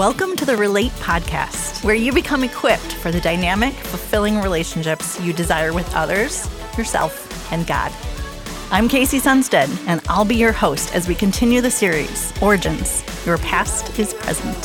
Welcome to the Relate Podcast, where you become equipped for the dynamic, fulfilling relationships you desire with others, yourself, and God. I'm Casey Sunstead, and I'll be your host as we continue the series Origins Your Past is Present.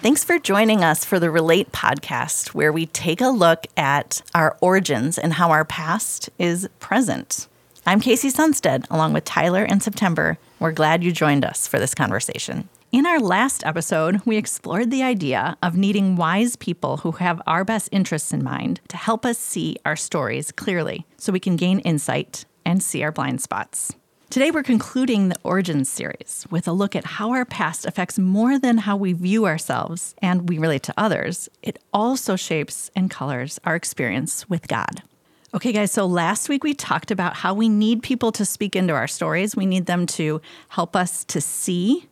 Thanks for joining us for the Relate podcast, where we take a look at our origins and how our past is present. I'm Casey Sunstead, along with Tyler and September. We're glad you joined us for this conversation. In our last episode, we explored the idea of needing wise people who have our best interests in mind to help us see our stories clearly so we can gain insight and see our blind spots. Today, we're concluding the Origins series with a look at how our past affects more than how we view ourselves and we relate to others. It also shapes and colors our experience with God. Okay, guys, so last week we talked about how we need people to speak into our stories. We need them to help us to see.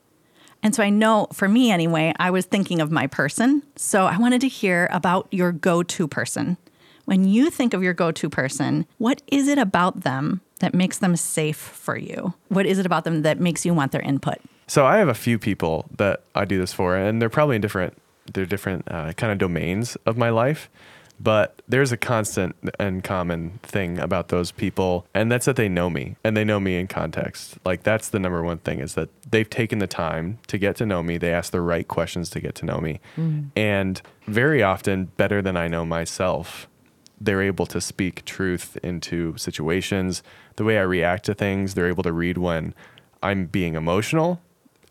And so I know for me anyway, I was thinking of my person. So I wanted to hear about your go to person. When you think of your go to person, what is it about them that makes them safe for you? What is it about them that makes you want their input? So I have a few people that I do this for, and they're probably in different, they're different uh, kind of domains of my life. But there's a constant and common thing about those people, and that's that they know me and they know me in context. Like, that's the number one thing is that they've taken the time to get to know me. They ask the right questions to get to know me. Mm. And very often, better than I know myself, they're able to speak truth into situations. The way I react to things, they're able to read when I'm being emotional.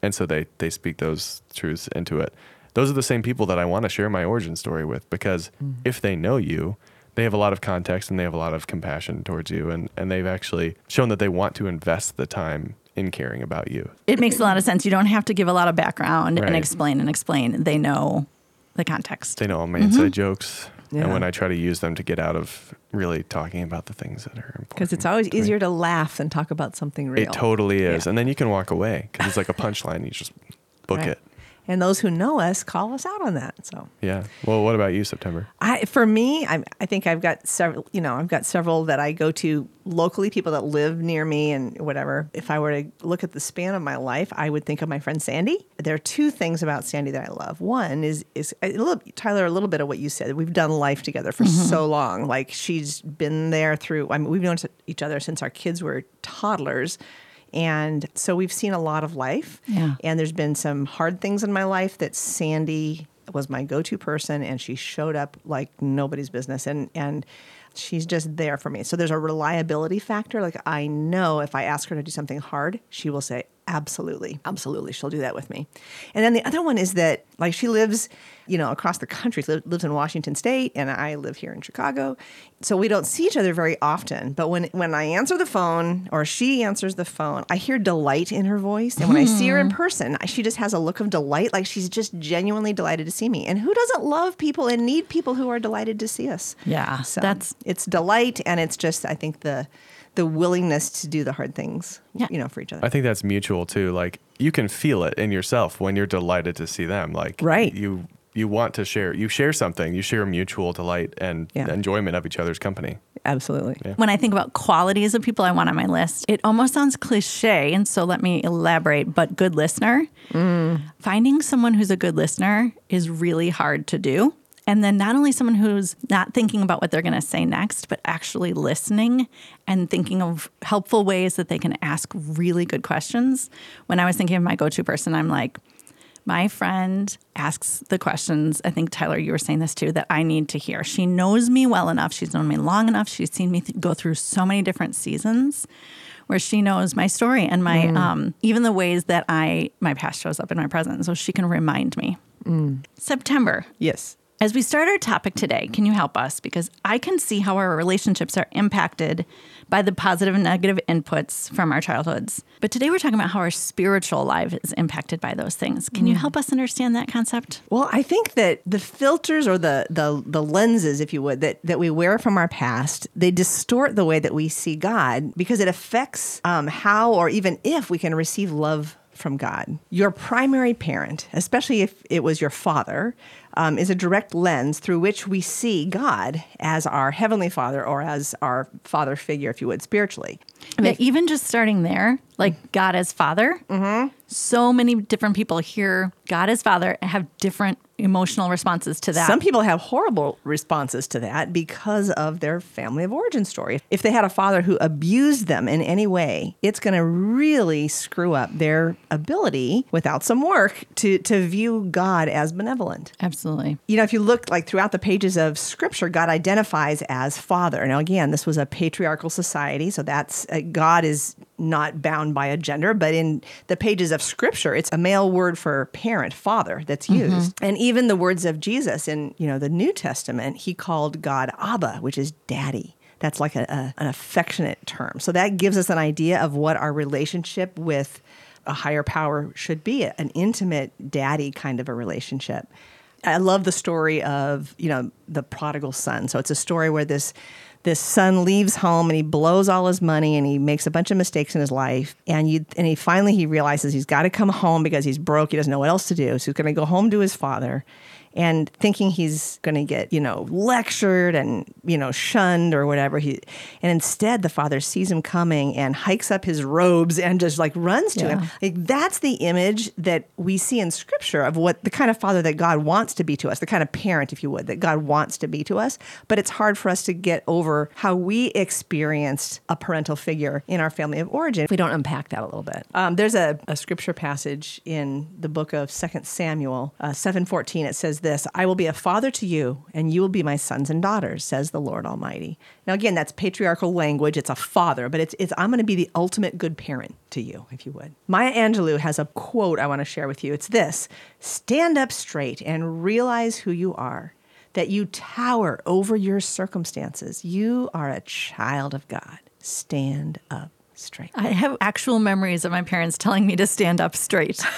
And so they, they speak those truths into it those are the same people that I want to share my origin story with because mm. if they know you, they have a lot of context and they have a lot of compassion towards you and, and they've actually shown that they want to invest the time in caring about you. It makes a lot of sense. You don't have to give a lot of background right. and explain and explain. They know the context. They know all my mm-hmm. inside jokes. Yeah. And when I try to use them to get out of really talking about the things that are important. Because it's always to easier me. to laugh than talk about something real. It totally is. Yeah. And then you can walk away because it's like a punchline. You just book right. it and those who know us call us out on that. So yeah. Well, what about you, September? I for me, I, I think I've got several. You know, I've got several that I go to locally, people that live near me and whatever. If I were to look at the span of my life, I would think of my friend Sandy. There are two things about Sandy that I love. One is is a little, Tyler, a little bit of what you said. We've done life together for mm-hmm. so long. Like she's been there through. I mean, we've known each other since our kids were toddlers. And so we've seen a lot of life. Yeah. And there's been some hard things in my life that Sandy was my go-to person and she showed up like nobody's business and and she's just there for me. So there's a reliability factor. Like I know if I ask her to do something hard, she will say, absolutely, absolutely, she'll do that with me. And then the other one is that like she lives, you know, across the country, lives in Washington State, and I live here in Chicago. So we don't see each other very often. But when when I answer the phone or she answers the phone, I hear delight in her voice. And when I see her in hmm. person, she just has a look of delight, like she's just genuinely delighted to see me. And who doesn't love people and need people who are delighted to see us? Yeah, so that's it's delight, and it's just I think the the willingness to do the hard things, yeah. you know, for each other. I think that's mutual too. Like you can feel it in yourself when you're delighted to see them. Like right. you you want to share you share something you share mutual delight and yeah. enjoyment of each other's company absolutely yeah. when i think about qualities of people i want on my list it almost sounds cliche and so let me elaborate but good listener mm. finding someone who's a good listener is really hard to do and then not only someone who's not thinking about what they're going to say next, but actually listening and thinking of helpful ways that they can ask really good questions. When I was thinking of my go to person, I'm like, my friend asks the questions. I think, Tyler, you were saying this too, that I need to hear. She knows me well enough. She's known me long enough. She's seen me th- go through so many different seasons where she knows my story and my, mm. um, even the ways that I, my past shows up in my present. So she can remind me. Mm. September. Yes. As we start our topic today, can you help us? Because I can see how our relationships are impacted by the positive and negative inputs from our childhoods. But today we're talking about how our spiritual life is impacted by those things. Can you mm. help us understand that concept? Well, I think that the filters or the the, the lenses, if you would, that, that we wear from our past, they distort the way that we see God because it affects um, how or even if we can receive love from God. Your primary parent, especially if it was your father, um, is a direct lens through which we see God as our heavenly father or as our father figure, if you would, spiritually. Yeah, even just starting there, like God as Father, mm-hmm. so many different people hear God as Father and have different emotional responses to that. Some people have horrible responses to that because of their family of origin story. If they had a father who abused them in any way, it's going to really screw up their ability without some work to to view God as benevolent. Absolutely. You know, if you look like throughout the pages of scripture, God identifies as father. Now, again, this was a patriarchal society, so that's Uh, God is not bound by a gender, but in the pages of scripture, it's a male word for parent, father that's mm-hmm. used. And even the words of Jesus in, you know, the New Testament, he called God Abba, which is daddy. That's like a, a- an affectionate term. So that gives us an idea of what our relationship with a higher power should be, an intimate daddy kind of a relationship. I love the story of, you know, the prodigal son. So it's a story where this this son leaves home and he blows all his money and he makes a bunch of mistakes in his life. And you and he finally he realizes he's got to come home because he's broke. He doesn't know what else to do. So he's going to go home to his father and thinking he's going to get you know lectured and you know shunned or whatever he and instead the father sees him coming and hikes up his robes and just like runs to him like that's the image that we see in scripture of what the kind of father that God wants to be to us, the kind of parent, if you would, that God wants to be to us. But it's hard for us to get over how we experienced a parental figure in our family of origin if we don't unpack that a little bit. Um, there's a, a scripture passage in the book of Second Samuel, uh, 7.14. It says this, I will be a father to you, and you will be my sons and daughters, says the Lord Almighty. Now, again, that's patriarchal language. It's a father, but it's, it's I'm going to be the ultimate good parent to you, if you would. Maya Angelou has a quote I want to share with you. It's this Stand up straight and realize who you are, that you tower over your circumstances. You are a child of God. Stand up straight. I have actual memories of my parents telling me to stand up straight.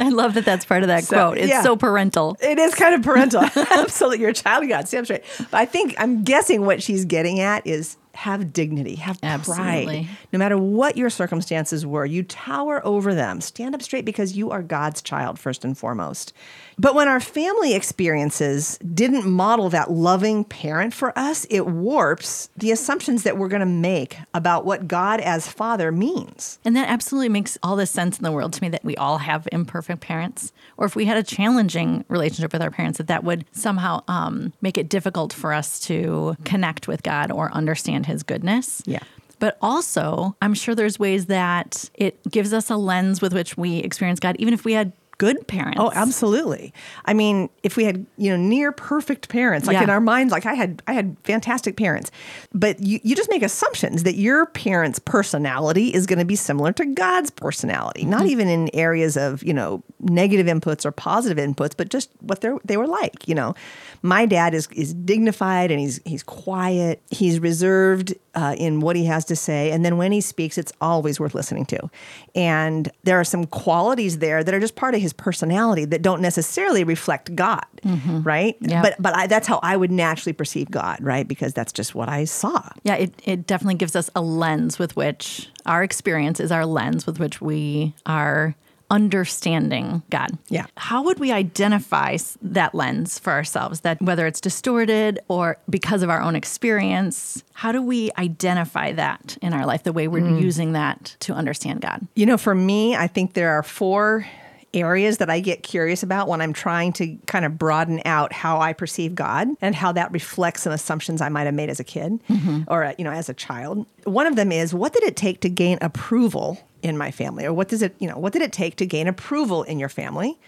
I love that that's part of that So, quote. It's yeah. so parental. It is kind of parental. Absolutely. You're a child. Stand up straight. But I think, I'm guessing what she's getting at is have dignity, have Absolutely. pride. No matter what your circumstances were, you tower over them. Stand up straight because you are God's child, first and foremost. But when our family experiences didn't model that loving parent for us, it warps the assumptions that we're going to make about what God as Father means. And that absolutely makes all the sense in the world to me that we all have imperfect parents. Or if we had a challenging relationship with our parents, that that would somehow um, make it difficult for us to connect with God or understand his goodness. Yeah. But also, I'm sure there's ways that it gives us a lens with which we experience God, even if we had good parents. Oh, absolutely. I mean, if we had, you know, near perfect parents, like Yeah. in our minds, like I had I had fantastic parents. But you, you just make assumptions that your parents' personality is going to be similar to God's personality. Not even in areas of, you know, negative inputs or positive inputs, but just what they they were like, you know. My dad is is dignified and he's he's quiet. He's reserved uh, in what he has to say, and then when he speaks, it's always worth listening to. And there are some qualities there that are just part of his personality that don't necessarily reflect God, mm-hmm. right? Yeah. But but I, that's how I would naturally perceive God, right? Because that's just what I saw. Yeah, it, it definitely gives us a lens with which our experience is our lens with which we are understanding God. Yeah. How would we identify that lens for ourselves? That whether it's distorted or because of our own experience, how do we identify that in our life, the way we're mm. using that to understand God? You know, for me, I think there are four areas that I get curious about when I'm trying to kind of broaden out how I perceive God and how that reflects some assumptions I might have made as a kid or uh, you know as a child. One of them is what did it take to gain approval in my family or what does it, you know, what did it take to gain approval in your family?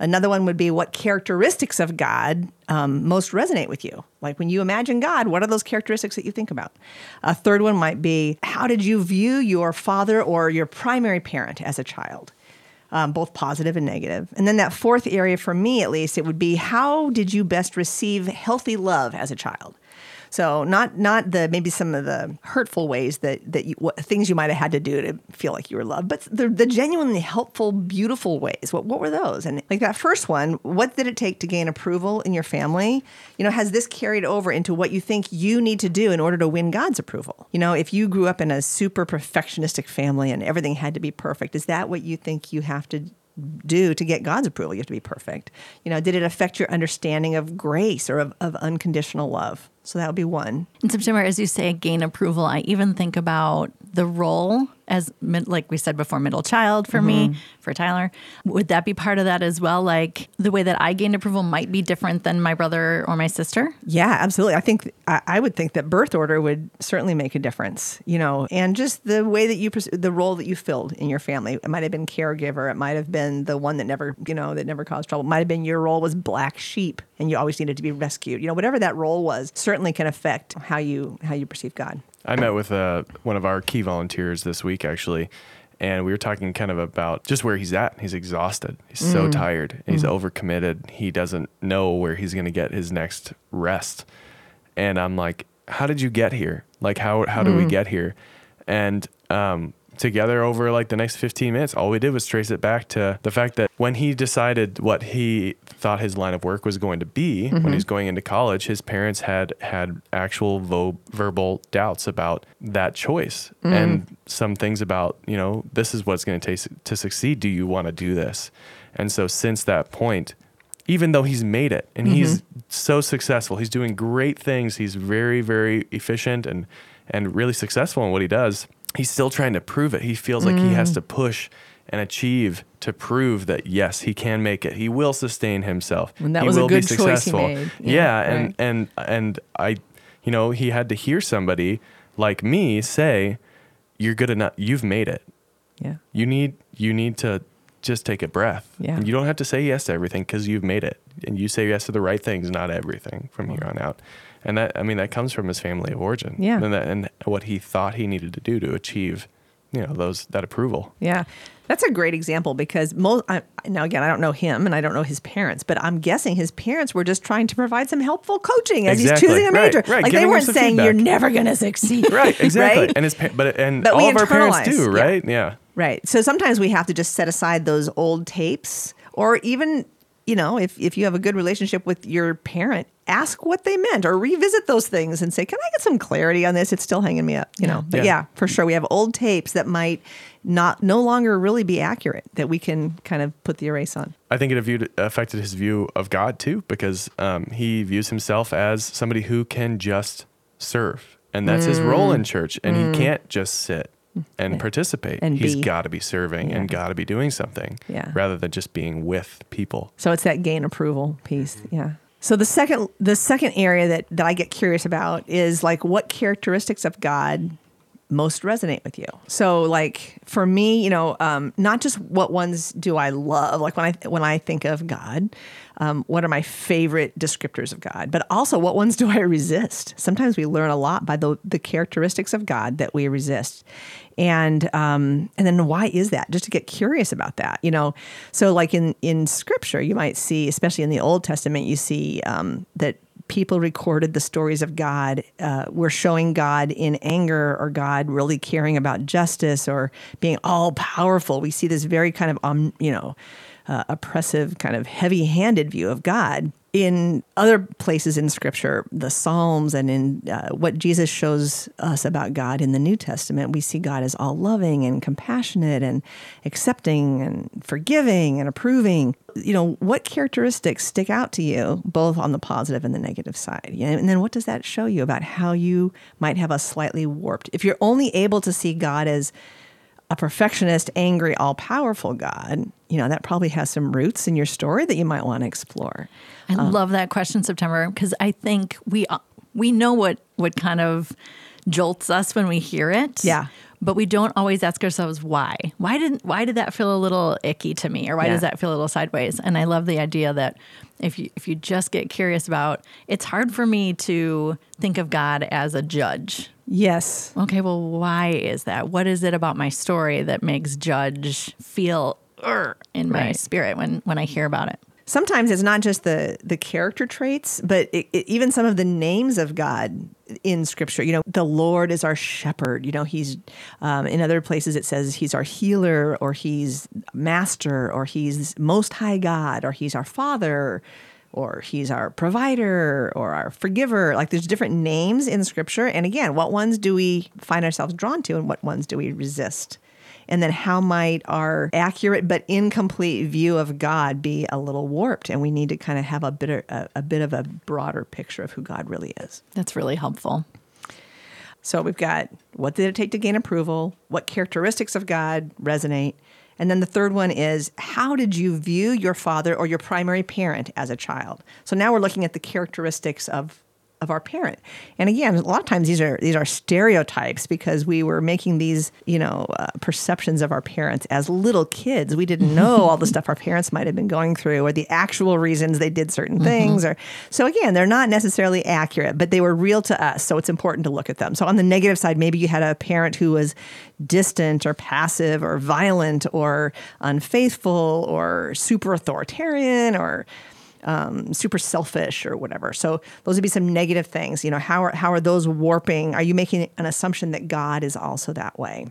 Another one would be what characteristics of God um, most resonate with you? Like when you imagine God, what are those characteristics that you think about? A third one might be how did you view your father or your primary parent as a child? Um, both positive and negative. And then that fourth area, for me at least, it would be how did you best receive healthy love as a child? So not not the maybe some of the hurtful ways that that you, what, things you might have had to do to feel like you were loved, but the the genuinely helpful, beautiful ways. What what were those? And like that first one, what did it take to gain approval in your family? You know, has this carried over into what you think you need to do in order to win God's approval? You know, if you grew up in a super perfectionistic family and everything had to be perfect, is that what you think you have to do to get God's approval? You have to be perfect. You know, did it affect your understanding of grace or of, of unconditional love? So that would be one. In September, as you say, gain approval, I even think about the role as, like we said before, middle child for me, mm-hmm. for Tyler. Would that be part of that as well? Like the way that I gained approval might be different than my brother or my sister? Yeah, absolutely. I think I, I would think that birth order would certainly make a difference, you know, and just the way that you the role that you filled in your family. It might have been caregiver. It might have been the one that never, you know, that never caused trouble. It might have been your role was black sheep, and you always needed to be rescued. You know, whatever that role was, certainly can affect how you how you perceive God. I met with uh, one of our key volunteers this week, actually, and we were talking kind of about just where he's at. He's exhausted. He's so tired. He's overcommitted. He doesn't know where he's going to get his next rest. And I'm like, "How did you get here? Like, how how did we get here?" And um, together over like the next 15 minutes, all we did was trace it back to the fact that when he decided what he thought his line of work was going to be when mm-hmm. he was going into college, his parents had had actual vo- verbal doubts about that choice mm. and some things about, you know, this is what's going to take to succeed. Do you want to do this? And so since that point, even though he's made it and he's mm-hmm. so successful, he's doing great things. He's very, very efficient and and really successful in what he does. He's still trying to prove it. He feels like he has mm. to push and achieve to prove that yes, he can make it. He will sustain himself. And that he was a will good be choice he successful. made. Yeah, Yeah, and right. and and I, you know, he had to hear somebody like me say, "You're good enough. You've made it." Yeah. you need you need to just take a breath. Yeah. And you don't have to say yes to everything because you've made it, and you say yes to the right things, not everything from here on out. And that I mean that comes from his family of origin. Yeah. And that, and what he thought he needed to do to achieve, you know, those that approval. Yeah. That's a great example because most I, now again I don't know him and I don't know his parents, but I'm guessing his parents were just trying to provide some helpful coaching as Exactly. he's choosing a major. right. Like Giving they weren't saying feedback. you're never going to succeed. Right. Exactly. Right? And his pa- but and But all of our parents do, yeah. right? Yeah. Right. So sometimes we have to just set aside those old tapes or even, you know, if, if you have a good relationship with your parent, ask what they meant or revisit those things and say, can I get some clarity on this? It's still hanging me up, you know. But Yeah. yeah, for sure. We have old tapes that might not no longer really be accurate that we can kind of put the erase on. I think it viewed, affected his view of God too, because um, he views himself as somebody who can just serve, and that's his role Mm. in church. And he can't just sit and participate. And He's got to be serving and got to be doing something, Yeah. rather than just being with people. So it's that gain approval piece. Yeah. So the second the second area that, that I get curious about is like what characteristics of God most resonate with you. So like for me, you know, um, not just what ones do I love, like when I when I think of God, um, what are my favorite descriptors of God, but also what ones do I resist? Sometimes we learn a lot by the the characteristics of God that we resist, and um, and then why is that? Just to get curious about that, you know. So like in in Scripture, you might see, especially in the Old Testament, you see um, that people recorded the stories of God uh, were showing God in anger or God really caring about justice or being all powerful. We see this very kind of um, you know uh, oppressive, kind of heavy handed view of God. In other places in Scripture, the Psalms and in uh, what Jesus shows us about God in the New Testament, we see God as all loving and compassionate and accepting and forgiving and approving. You know, what characteristics stick out to you, both on the positive and the negative side? And then what does that show you about how you might have a slightly warped? If you're only able to see God as a perfectionist, angry, all powerful God, you know, that probably has some roots in your story that you might want to explore. I um, love that question, September, because I think we we know what what kind of jolts us when we hear it. Yeah. But we don't always ask ourselves why. Why didn't why did that feel a little icky to me, or why Yeah. does that feel a little sideways? And I love the idea that if you if you just get curious about, it's hard for me to think of God as a judge. Yes. Okay, well, why is that? What is it about my story that makes judge feel "Ugh," in my Right. spirit when when I hear about it? Sometimes it's not just the the character traits, but it, it, even some of the names of God in Scripture. You know, the Lord is our shepherd. You know, He's um, in other places it says He's our healer, or He's master, or He's Most High God, or He's our Father, or He's our provider, or our forgiver. Like there's different names in Scripture, and again, what ones do we find ourselves drawn to, and what ones do we resist? And then how might our accurate but incomplete view of God be a little warped? And we need to kind of have a bit of, a, a bit of a broader picture of who God really is. That's really helpful. So we've got what did it take to gain approval? What characteristics of God resonate? And then the third one is how did you view your father or your primary parent as a child? So now we're looking at the characteristics of of our parent. And again, a lot of times these are these are stereotypes because we were making these, you know, uh, perceptions of our parents as little kids. We didn't know all the stuff our parents might have been going through or the actual reasons they did certain mm-hmm. things or so again, they're not necessarily accurate, but they were real to us, so it's important to look at them. So on the negative side, maybe you had a parent who was distant or passive or violent or unfaithful or super authoritarian or um, super selfish or whatever. So those would be some negative things. You know, how are, how are those warping? Are you making an assumption that God is also that way?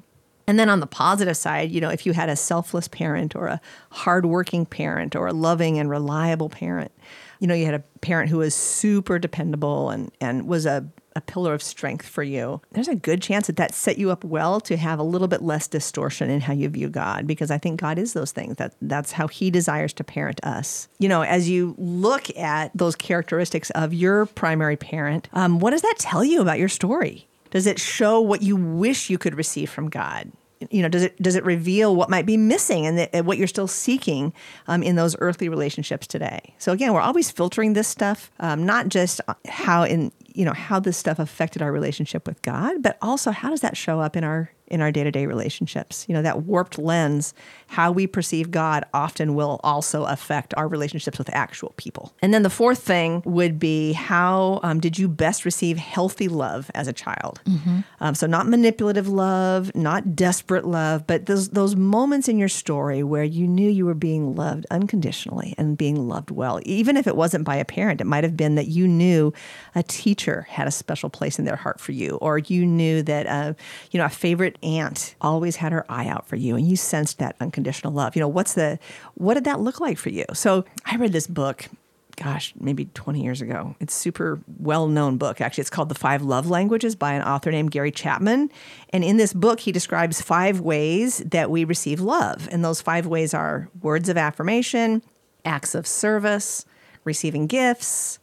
And then on the positive side, you know, if you had a selfless parent or a hardworking parent or a loving and reliable parent, you know, you had a parent who was super dependable and, and was a a pillar of strength for you, there's a good chance that that set you up well to have a little bit less distortion in how you view God because I think God is those things. That that's how he desires to parent us. You know, as you look at those characteristics of your primary parent, um, what does that tell you about your story? Does it show what you wish you could receive from God? you know does it does it reveal what might be missing and, what you're still seeking um, in those earthly relationships today so again we're always filtering this stuff um, not just how in you know how this stuff affected our relationship with God, but also how does that show up in our in our day-to-day relationships. You know, that warped lens, how we perceive God often will also affect our relationships with actual people. And then the fourth thing would be how um, did you best receive healthy love as a child? Mm-hmm. Um, so not manipulative love, not desperate love, but those those moments in your story where you knew you were being loved unconditionally and being loved well, even if it wasn't by a parent. It might have been that you knew a teacher had a special place in their heart for you, or you knew that uh, you know a favorite favorite aunt always had her eye out for you and you sensed that unconditional love. You know, what's the what did that look like for you? So I read this book gosh, maybe 20 years ago. It's super well-known book. Actually, it's called The Five Love Languages by an author named Gary Chapman. And in this book, he describes five ways that we receive love. And those five ways are words of affirmation, acts of service, receiving gifts,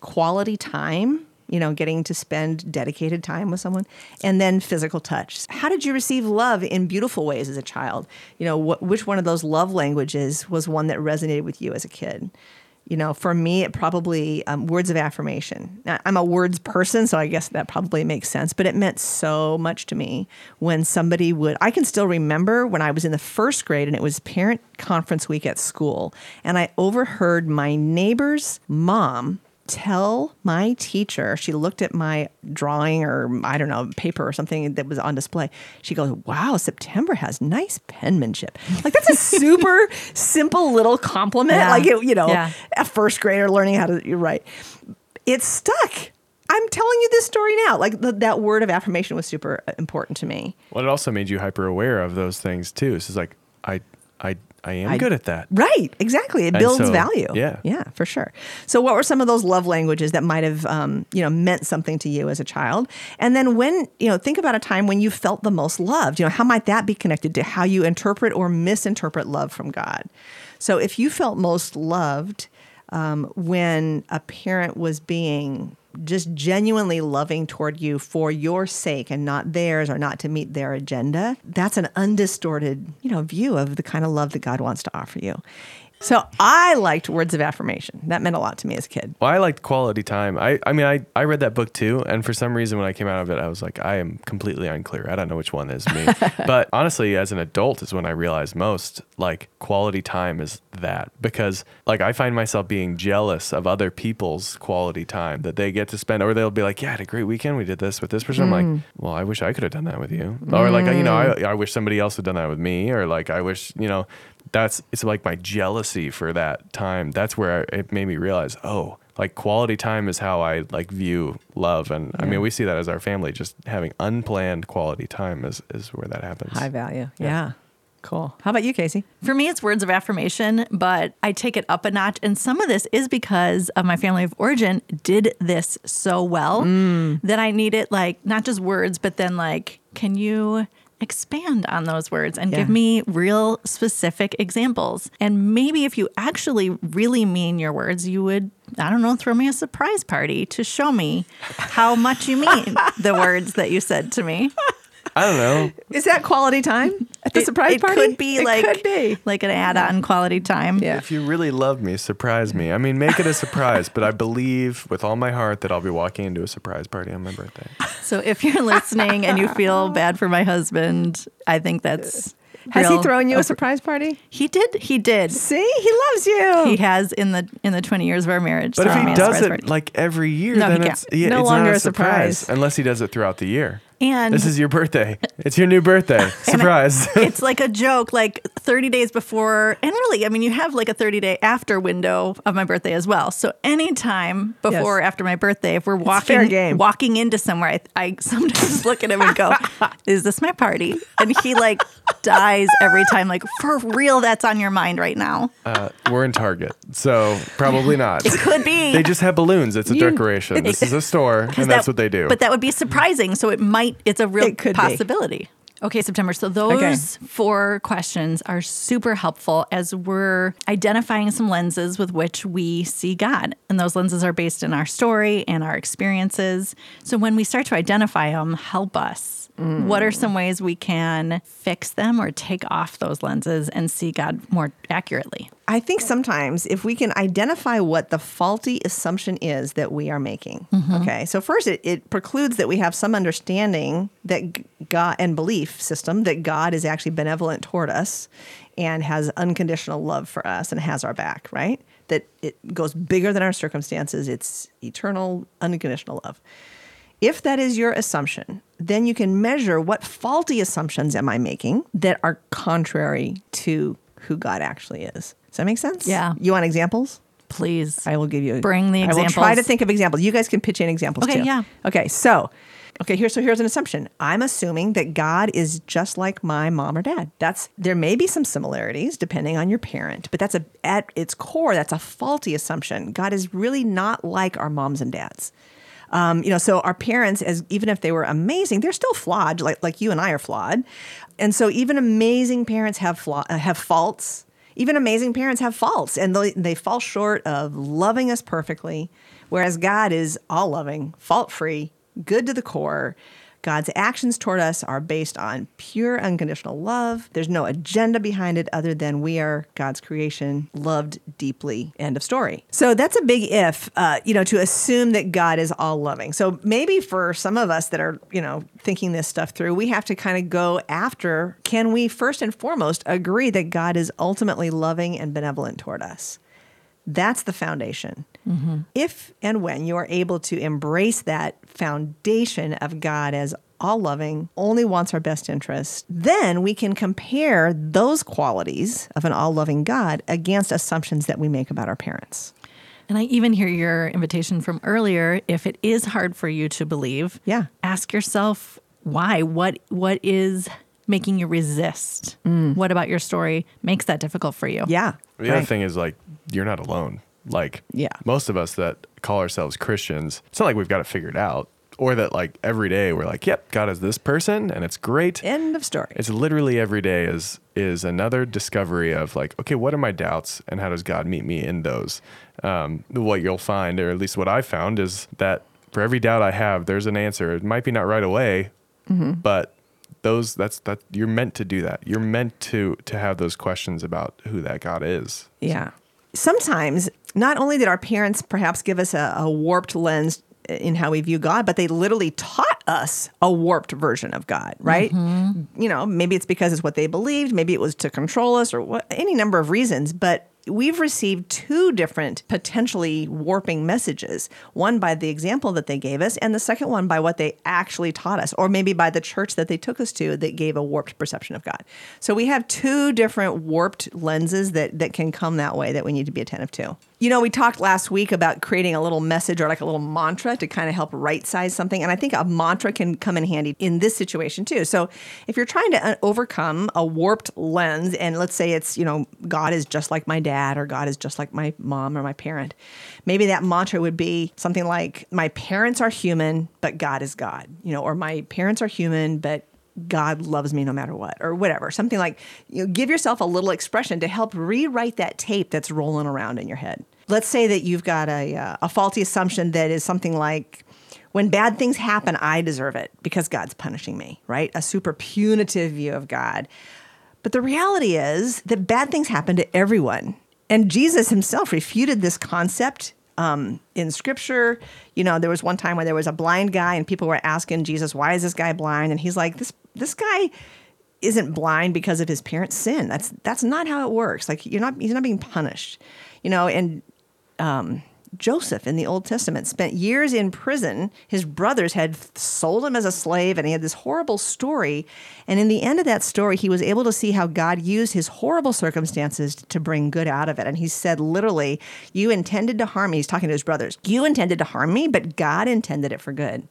quality time, you know, getting to spend dedicated time with someone, and then physical touch. How did you receive love in beautiful ways as a child? You know, wh- which one of those love languages was one that resonated with you as a kid? You know, for me, it probably um, words of affirmation. Now, I'm a words person, so I guess that probably makes sense. But it meant so much to me when somebody would. I can still remember when I was in the first grade, and it was parent conference week at school, and I overheard my neighbor's mom tell my teacher, she looked at my drawing or I don't know, paper or something that was on display. She goes, Wow, September has nice penmanship. Like that's a super simple little compliment. Yeah. Like, it, you know, yeah. a first grader learning how to write. It stuck. I'm telling you this story now. Like the, that word of affirmation was super uh, important to me. Well, it also made you hyper aware of those things too. So it's like, I, I I am I, good at that. Right, exactly. It builds so, value. Yeah, yeah, for sure. So, what were some of those love languages that might have, um, you know, meant something to you as a child? And then, when you know, think about a time when you felt the most loved. You know, how might that be connected to how you interpret or misinterpret love from God? So, if you felt most loved um, when a parent was being just genuinely loving toward you for your sake and not theirs or not to meet their agenda, that's an undistorted, you know, view of the kind of love that God wants to offer you. So I liked words of affirmation. That meant a lot to me as a kid. Well, I liked quality time. I, I mean, I, I read that book too. And for some reason, when I came out of it, I was like, I am completely unclear. I don't know which one is me. but honestly, as an adult is when I realized most like quality time is that because like I find myself being jealous of other people's quality time that they get to spend, or they'll be like, yeah, I had a great weekend. We did this with this person. Mm. I'm like, mm. well, I wish I could have done that with you. Mm. Or like, you know, I, mm. I wish somebody else had done that with me. Or like, I wish, you know, that's it's like my jealousy for that time. That's where I, it made me realize, oh, like quality time is how I like view love, and yeah. I mean we see that as our family. Just having unplanned quality time is is where that happens. High value, yeah. yeah. Cool. How about you, Casey? For me, it's words of affirmation, but I take it up a notch. And some of this is because of my family of origin did this so well mm. that I need it like not just words, but then like, can you expand on those words and Yeah. give me real specific examples. And maybe if you actually really mean your words, you would, I don't know, throw me a surprise party to show me how much you mean the words that you said to me. I don't know. Is that quality time at the It- surprise it party? could be It like could be. like an add-on quality time. Yeah. If you really love me, surprise me. I mean, make it a surprise, but I believe with all my heart that I'll be walking into a surprise party on my birthday. So if you're listening and you feel bad for my husband, I think that's Has he thrown you a oh. surprise party? He did. He did. See, he loves you. He has in the in the 20 years of our marriage. But if he does it party. like every year, No, then it's, yeah, No it's longer not a a surprise, surprise. unless he does it throughout the year. And This is your birthday. It's your new birthday. Surprise. it's like a joke like 30 days before and really i mean you have like a 30 day after window of my birthday as well so anytime before or after my birthday if we're walking game. walking into somewhere I, I sometimes look at him and go is this my party and he like dies every time like for real that's on your mind right now Uh, we're in Target, so probably not. it could be They just have balloons. It's a You- decoration. This is a store, and 'Cause that's that- what they do. But that would be surprising. So it might, it's a real It could be. possibility. Okay, September. So those four questions are super helpful as we're identifying some lenses with which we see God. And those lenses are based in our story and our experiences. So when we start to identify them, help us. What are some ways we can fix them or take off those lenses and see God more accurately? I think sometimes if we can identify what the faulty assumption is that we are making. Mm-hmm. Okay. So first it, it precludes that we have some understanding that God and belief system that God is actually benevolent toward us and has unconditional love for us and has our back, right? That it goes bigger than our circumstances. It's eternal, unconditional love. If that is your assumption, then you can measure what faulty assumptions am I making that are contrary to who God actually is. Does that make sense? Yeah. You want examples? Please. I will give you. Bring the examples. I will try to think of examples. You guys can pitch in examples Okay, too. yeah. Okay. So, okay. Here, so here's an assumption. I'm assuming that God is just like my mom or dad. That's there may be some similarities depending on your parent, but that's a at its core that's a faulty assumption. God is really not like our moms and dads. Um, you know, so our parents, as even if they were amazing, they're still flawed, like like you and I are flawed. And so even amazing parents have flaw, have faults. Even amazing parents have faults, and they, they fall short of loving us perfectly. Whereas God is all loving, fault free, good to the core. God's actions toward us are based on pure unconditional love. There's no agenda behind it other than we are God's creation, loved deeply. End of story. So that's a big if, uh, you know, to assume that God is all loving. So maybe for some of us that are, you know, thinking this stuff through, we have to kind of go after can we first and foremost agree that God is ultimately loving and benevolent toward us? That's the foundation. Mm-hmm. If and when you are able to embrace that foundation of God as all loving, only wants our best interest, then we can compare those qualities of an all loving God against assumptions that we make about our parents. And I even hear your invitation from earlier. If it is hard for you to believe, Yeah. ask yourself why. What what is making you resist? What about your story makes that difficult for you? Yeah. The other thing is like you're not alone. Like Yeah. most of us that call ourselves Christians, it's not like we've got it figured out, or that like every day we're like, "Yep, God is this person, and it's great." End of story. It's literally every day is is another discovery of like, okay, what are my doubts, and how does God meet me in those? Um, what you'll find, or at least what I found, is that for every doubt I have, there's an answer. It might be not right away, but those that's that you're meant to do that. You're meant to to have those questions about who that God is. Yeah. Sometimes, not only did our parents perhaps give us a, a warped lens in how we view God, but they literally taught us a warped version of God, right? Mm-hmm. You know, maybe it's because it's what they believed, maybe it was to control us or what, any number of reasons, but we've received two different potentially warping messages. One by the example that they gave us and the second one by what they actually taught us or maybe by the church that they took us to that gave a warped perception of god. So we have two different warped lenses that that can come that way that we need to be attentive to you know we talked last week about creating a little message or like a little mantra to kind of help right size something and i think a mantra can come in handy in this situation too. So if you're trying to uh, overcome a warped lens and let's say it's you know god is just like my dad or god is just like my mom or my parent maybe that mantra would be something like my parents are human but god is god you know or my parents are human but God loves me no matter what, or whatever. Something like, you know, give yourself a little expression to help rewrite that tape that's rolling around in your head. Let's say that you've got a, uh, a faulty assumption that is something like, when bad things happen, I deserve it because God's punishing me, right? A super punitive view of God. But the reality is that bad things happen to everyone. And Jesus himself refuted this concept um, in scripture. You know, there was one time where there was a blind guy and people were asking Jesus, why is this guy blind? And he's like, this, this guy isn't blind because of his parents' sin. That's, that's not how it works. Like you're not, he's not being punished, you know, and, um, Joseph in the Old Testament spent years in prison. His brothers had sold him as a slave, and he had this horrible story. And in the end of that story, he was able to see how God used his horrible circumstances to bring good out of it. And he said, literally, You intended to harm me. He's talking to his brothers. You intended to harm me, but God intended it for good.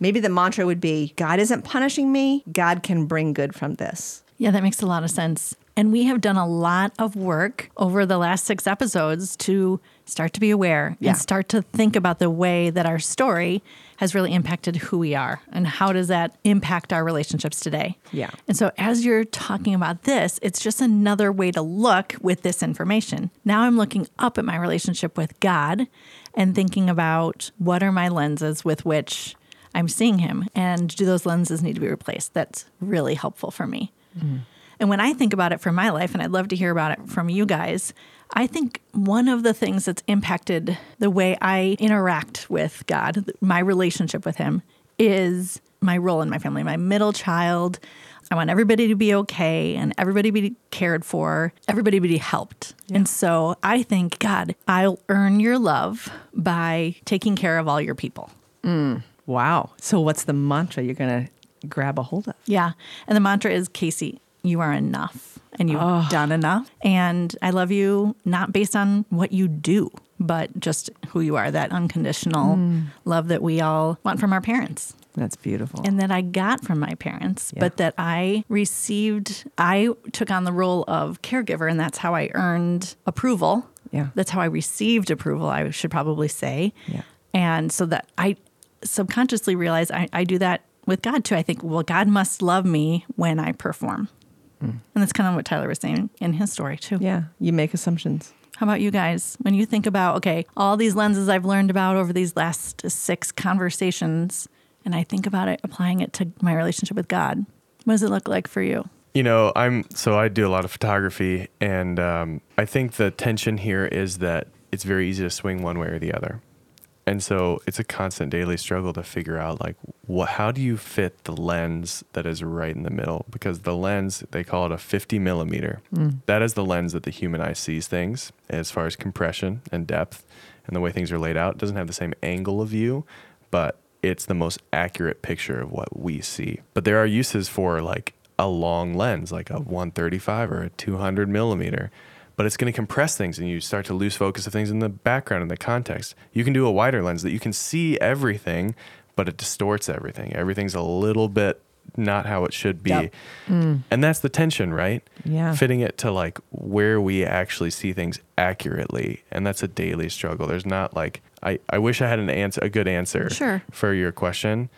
Maybe the mantra would be God isn't punishing me, God can bring good from this. Yeah, that makes a lot of sense. And we have done a lot of work over the last six episodes to start to be aware Yeah. and start to think about the way that our story has really impacted who we are and how does that impact our relationships today. Yeah. And so as you're talking about this, it's just another way to look with this information. Now I'm looking up at my relationship with God and thinking about what are my lenses with which I'm seeing him and do those lenses need to be replaced? That's really helpful for me. Mm-hmm. And when I think about it for my life, and I'd love to hear about it from you guys, I think one of the things that's impacted the way I interact with God, my relationship with Him, is my role in my family. My middle child, I want everybody to be okay and everybody be cared for, everybody be helped. And so I think, God, I'll earn your love by taking care of all your people. Mm. Wow. So, what's the mantra you're going to grab a hold of? Yeah. And the mantra is Casey, you are enough and you've done enough. And I love you not based on what you do, but just who you are, that unconditional mm. love that we all want from our parents That's beautiful. and that I got from my parents, but that I received, I took on the role of caregiver, and that's how I earned approval. Yeah. That's how I received approval, I should probably say. Yeah. And so that I subconsciously realize I, I do that with God too. I think, well, God must love me when I perform. And that's kind of what Tyler was saying in his story too. yeah. You make assumptions. How about you guys? When you think about, okay, all these lenses I've learned about over these last six conversations, and I think about it, applying it to my relationship with God, what does it look like for you? You know, I'm so I do a lot of photography, and um, I think the tension here is that it's very easy to swing one way or the other, and so it's a constant daily struggle to figure out like what how do you fit the lens that is right in the middle? Because the lens they call it a 50 millimeter. Mm. That is the lens that the human eye sees things as far as compression and depth and the way things are laid out. It doesn't have the same angle of view but it's the most accurate picture of what we see. But there are uses for like a long lens, like a 135 or a 200 millimeter, but it's going to compress things and you start to lose focus of things in the background and the context. You can do a wider lens that you can see everything, but it distorts everything. Everything's a little bit not how it should be. Yep. And that's the tension, right? Yeah. Fitting it to like where we actually see things accurately. And that's a daily struggle. There's not like, I, I wish I had an answer, a good answer Sure. for your question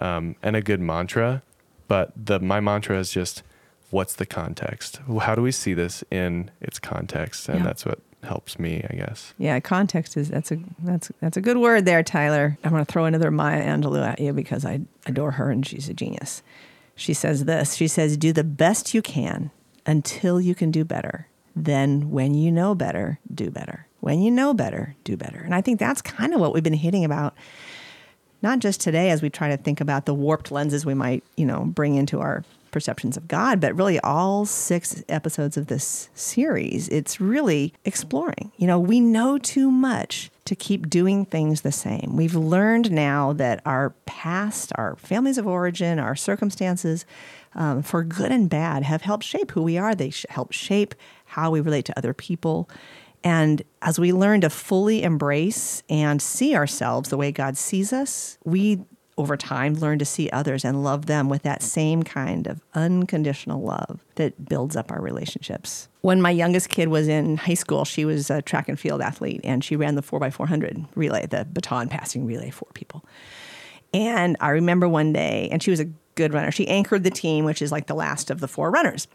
um, and a good mantra. But the my mantra is just, what's the context? How do we see this in its context? And Yeah. that's what helps me, I guess. Yeah, context is that's a that's that's a good word there, Tyler. I'm going to throw another Maya Angelou at you because I adore her and she's a genius. She says this. She says, "Do the best you can until you can do better. Then, when you know better, do better. When you know better, do better." And I think that's kind of what we've been hitting about not just today as we try to think about the warped lenses we might, you know, bring into our perceptions of God, but really all six episodes of this series, it's really exploring. You know, we know too much to keep doing things the same. We've learned now that our past, our families of origin, our circumstances, um, for good and bad, have helped shape who we are. They sh- help shape how we relate to other people. And as we learn to fully embrace and see ourselves the way God sees us, we over time learn to see others and love them with that same kind of unconditional love that builds up our relationships. When my youngest kid was in high school, she was a track and field athlete and she ran the 4x400 relay, the baton passing relay for people. And I remember one day, and she was a good runner. She anchored the team, which is like the last of the four runners.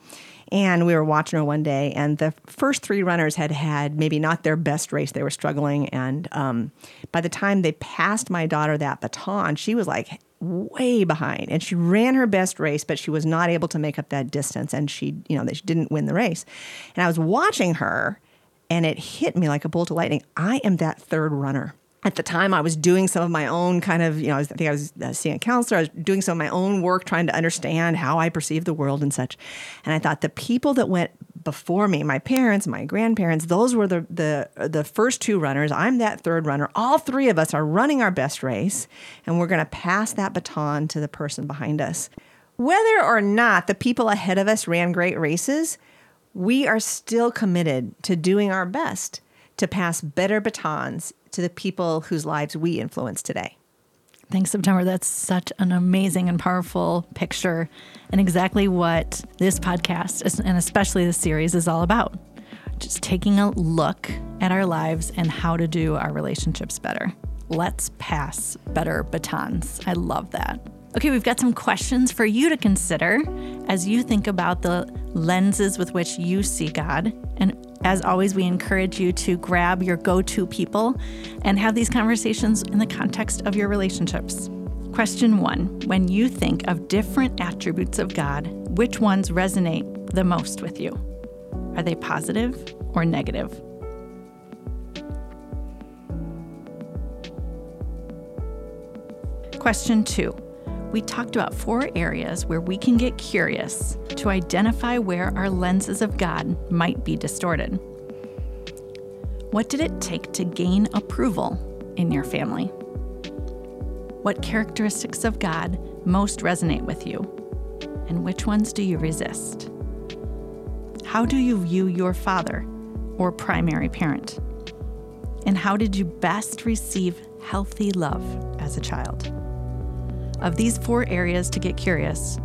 And we were watching her one day, and the first three runners had had maybe not their best race. They were struggling. And um, by the time they passed my daughter that baton, she was like way behind. And she ran her best race, but she was not able to make up that distance. And she, you know, she didn't win the race. And I was watching her, and it hit me like a bolt of lightning. I am that third runner at the time I was doing some of my own kind of, you know, I, think I was seeing a counselor. I was doing some of my own work trying to understand how I perceive the world and such. And I thought the people that went before me, my parents, my grandparents, those were the the the first two runners. I'm that third runner. All three of us are running our best race, and we're going to pass that baton to the person behind us. Whether or not the people ahead of us ran great races, we are still committed to doing our best to pass better batons to the people whose lives we influence today. Thanks, September. That's such an amazing and powerful picture, and exactly what this podcast, and especially this series, is all about. Just taking a look at our lives and how to do our relationships better. Let's pass better batons. I love that. Okay, we've got some questions for you to consider as you think about the lenses with which you see God. And as always, we encourage you to grab your go to people and have these conversations in the context of your relationships. Question one When you think of different attributes of God, which ones resonate the most with you? Are they positive or negative? Question two we talked about four areas where we can get curious to identify where our lenses of God might be distorted. What did it take to gain approval in your family? What characteristics of God most resonate with you? And which ones do you resist? How do you view your father or primary parent? And how did you best receive healthy love as a child? Of these four areas to get curious,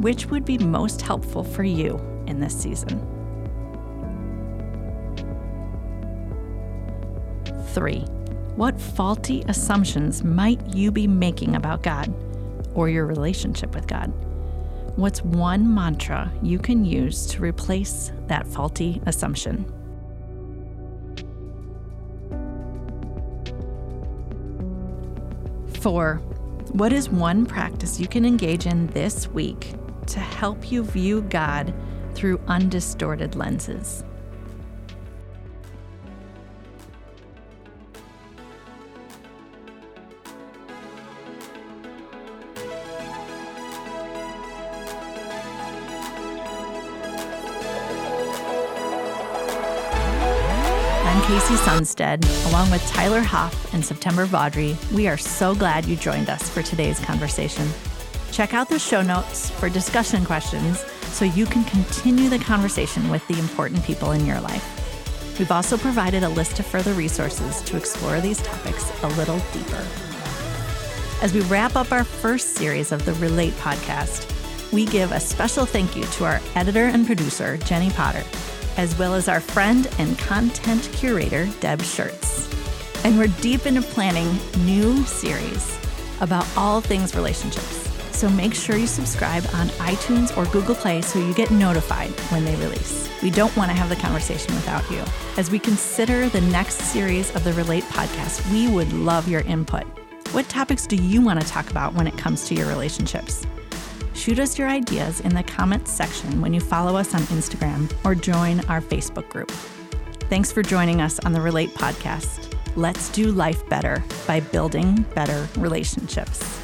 which would be most helpful for you in this season? Three, what faulty assumptions might you be making about God or your relationship with God? What's one mantra you can use to replace that faulty assumption? Four, what is one practice you can engage in this week to help you view God through undistorted lenses? Sunstead, along with Tyler Hoff and September Vaudry, we are so glad you joined us for today's conversation. Check out the show notes for discussion questions so you can continue the conversation with the important people in your life. We've also provided a list of further resources to explore these topics a little deeper. As we wrap up our first series of the Relate podcast, we give a special thank you to our editor and producer, Jenny Potter as well as our friend and content curator, Deb Schertz. And we're deep into planning new series about all things relationships. So make sure you subscribe on iTunes or Google Play so you get notified when they release. We don't want to have the conversation without you. As we consider the next series of the Relate podcast, we would love your input. What topics do you want to talk about when it comes to your relationships? Shoot us your ideas in the comments section when you follow us on Instagram or join our Facebook group. Thanks for joining us on the Relate podcast. Let's do life better by building better relationships.